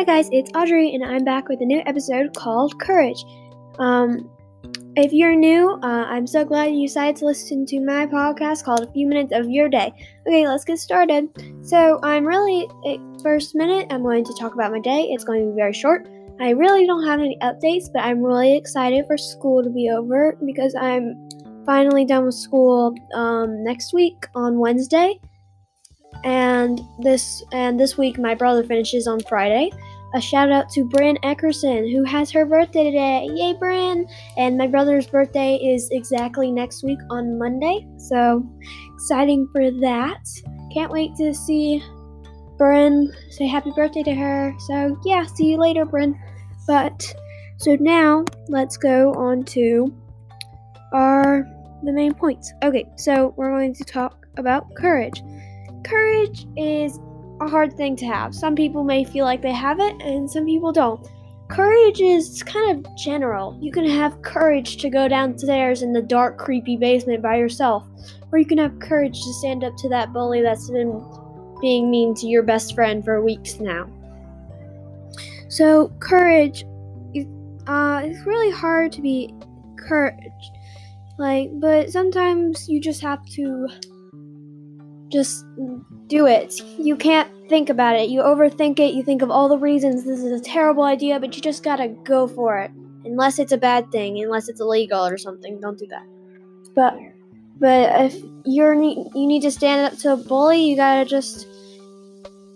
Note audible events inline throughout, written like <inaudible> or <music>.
Hi guys, it's Audrey, and I'm back with a new episode called Courage. Um, if you're new, uh, I'm so glad you decided to listen to my podcast called A Few Minutes of Your Day. Okay, let's get started. So, I'm really, first minute, I'm going to talk about my day. It's going to be very short. I really don't have any updates, but I'm really excited for school to be over because I'm finally done with school um, next week on Wednesday and this and this week my brother finishes on Friday. A shout out to Bryn Eckerson who has her birthday today. Yay, Bryn! And my brother's birthday is exactly next week on Monday, so exciting for that. Can't wait to see Bryn. Say happy birthday to her. So yeah, see you later, Bryn. But so now let's go on to our the main points. Okay, so we're going to talk about courage courage is a hard thing to have. Some people may feel like they have it, and some people don't. Courage is kind of general. You can have courage to go downstairs in the dark, creepy basement by yourself, or you can have courage to stand up to that bully that's been being mean to your best friend for weeks now. So, courage, uh, it's really hard to be courage. Like, but sometimes you just have to just do it. You can't think about it. You overthink it. You think of all the reasons this is a terrible idea, but you just gotta go for it. Unless it's a bad thing, unless it's illegal or something, don't do that. But but if you're you need to stand up to a bully, you gotta just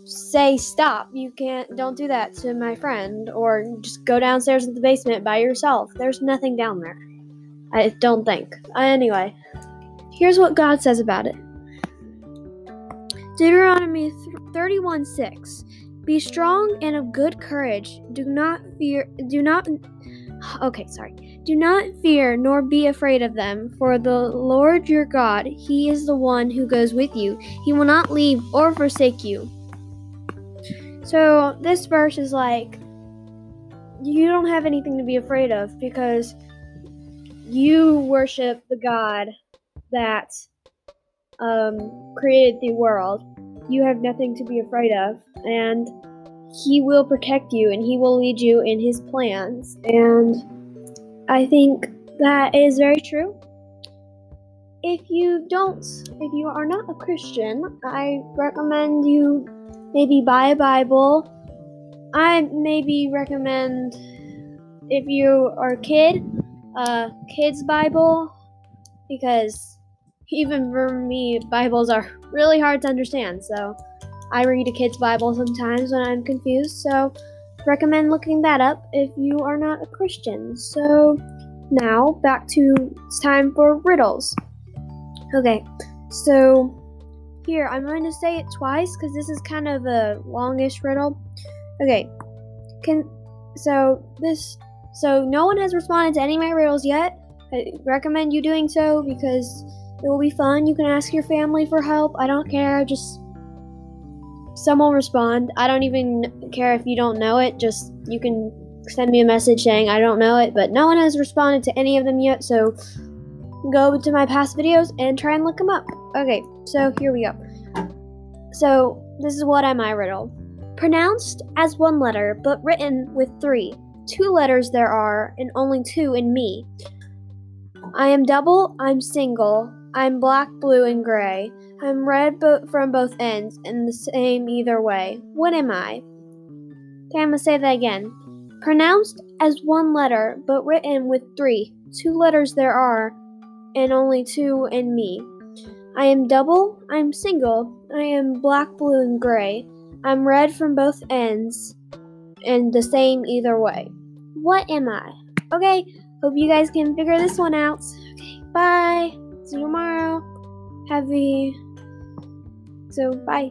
say stop. You can't don't do that to my friend or just go downstairs in the basement by yourself. There's nothing down there. I don't think. Anyway, here's what God says about it. Deuteronomy 31 6. Be strong and of good courage. Do not fear, do not, <sighs> okay, sorry. Do not fear nor be afraid of them, for the Lord your God, He is the one who goes with you. He will not leave or forsake you. So, this verse is like, you don't have anything to be afraid of because you worship the God that um, created the world, you have nothing to be afraid of, and He will protect you and He will lead you in His plans. And I think that is very true. If you don't, if you are not a Christian, I recommend you maybe buy a Bible. I maybe recommend if you are a kid, a kid's Bible because even for me, Bibles are really hard to understand. So I read a kid's Bible sometimes when I'm confused. So recommend looking that up if you are not a Christian. So now back to it's time for riddles. Okay, so here I'm going to say it twice because this is kind of a longish riddle. Okay, can so this so no one has responded to any of my riddles yet. I recommend you doing so because it will be fun. You can ask your family for help. I don't care. Just someone respond. I don't even care if you don't know it. Just you can send me a message saying I don't know it, but no one has responded to any of them yet. So go to my past videos and try and look them up. Okay, so here we go. So this is what am I riddle? Pronounced as one letter, but written with three. Two letters there are, and only two in me. I am double, I'm single, I'm black, blue, and gray. I'm read bo- from both ends and the same either way. What am I? Okay, I'm gonna say that again. Pronounced as one letter, but written with three. Two letters there are, and only two in me. I am double, I'm single, I am black, blue, and gray. I'm read from both ends, and the same either way. What am I? Okay, hope you guys can figure this one out. Okay, bye. A. So, bye.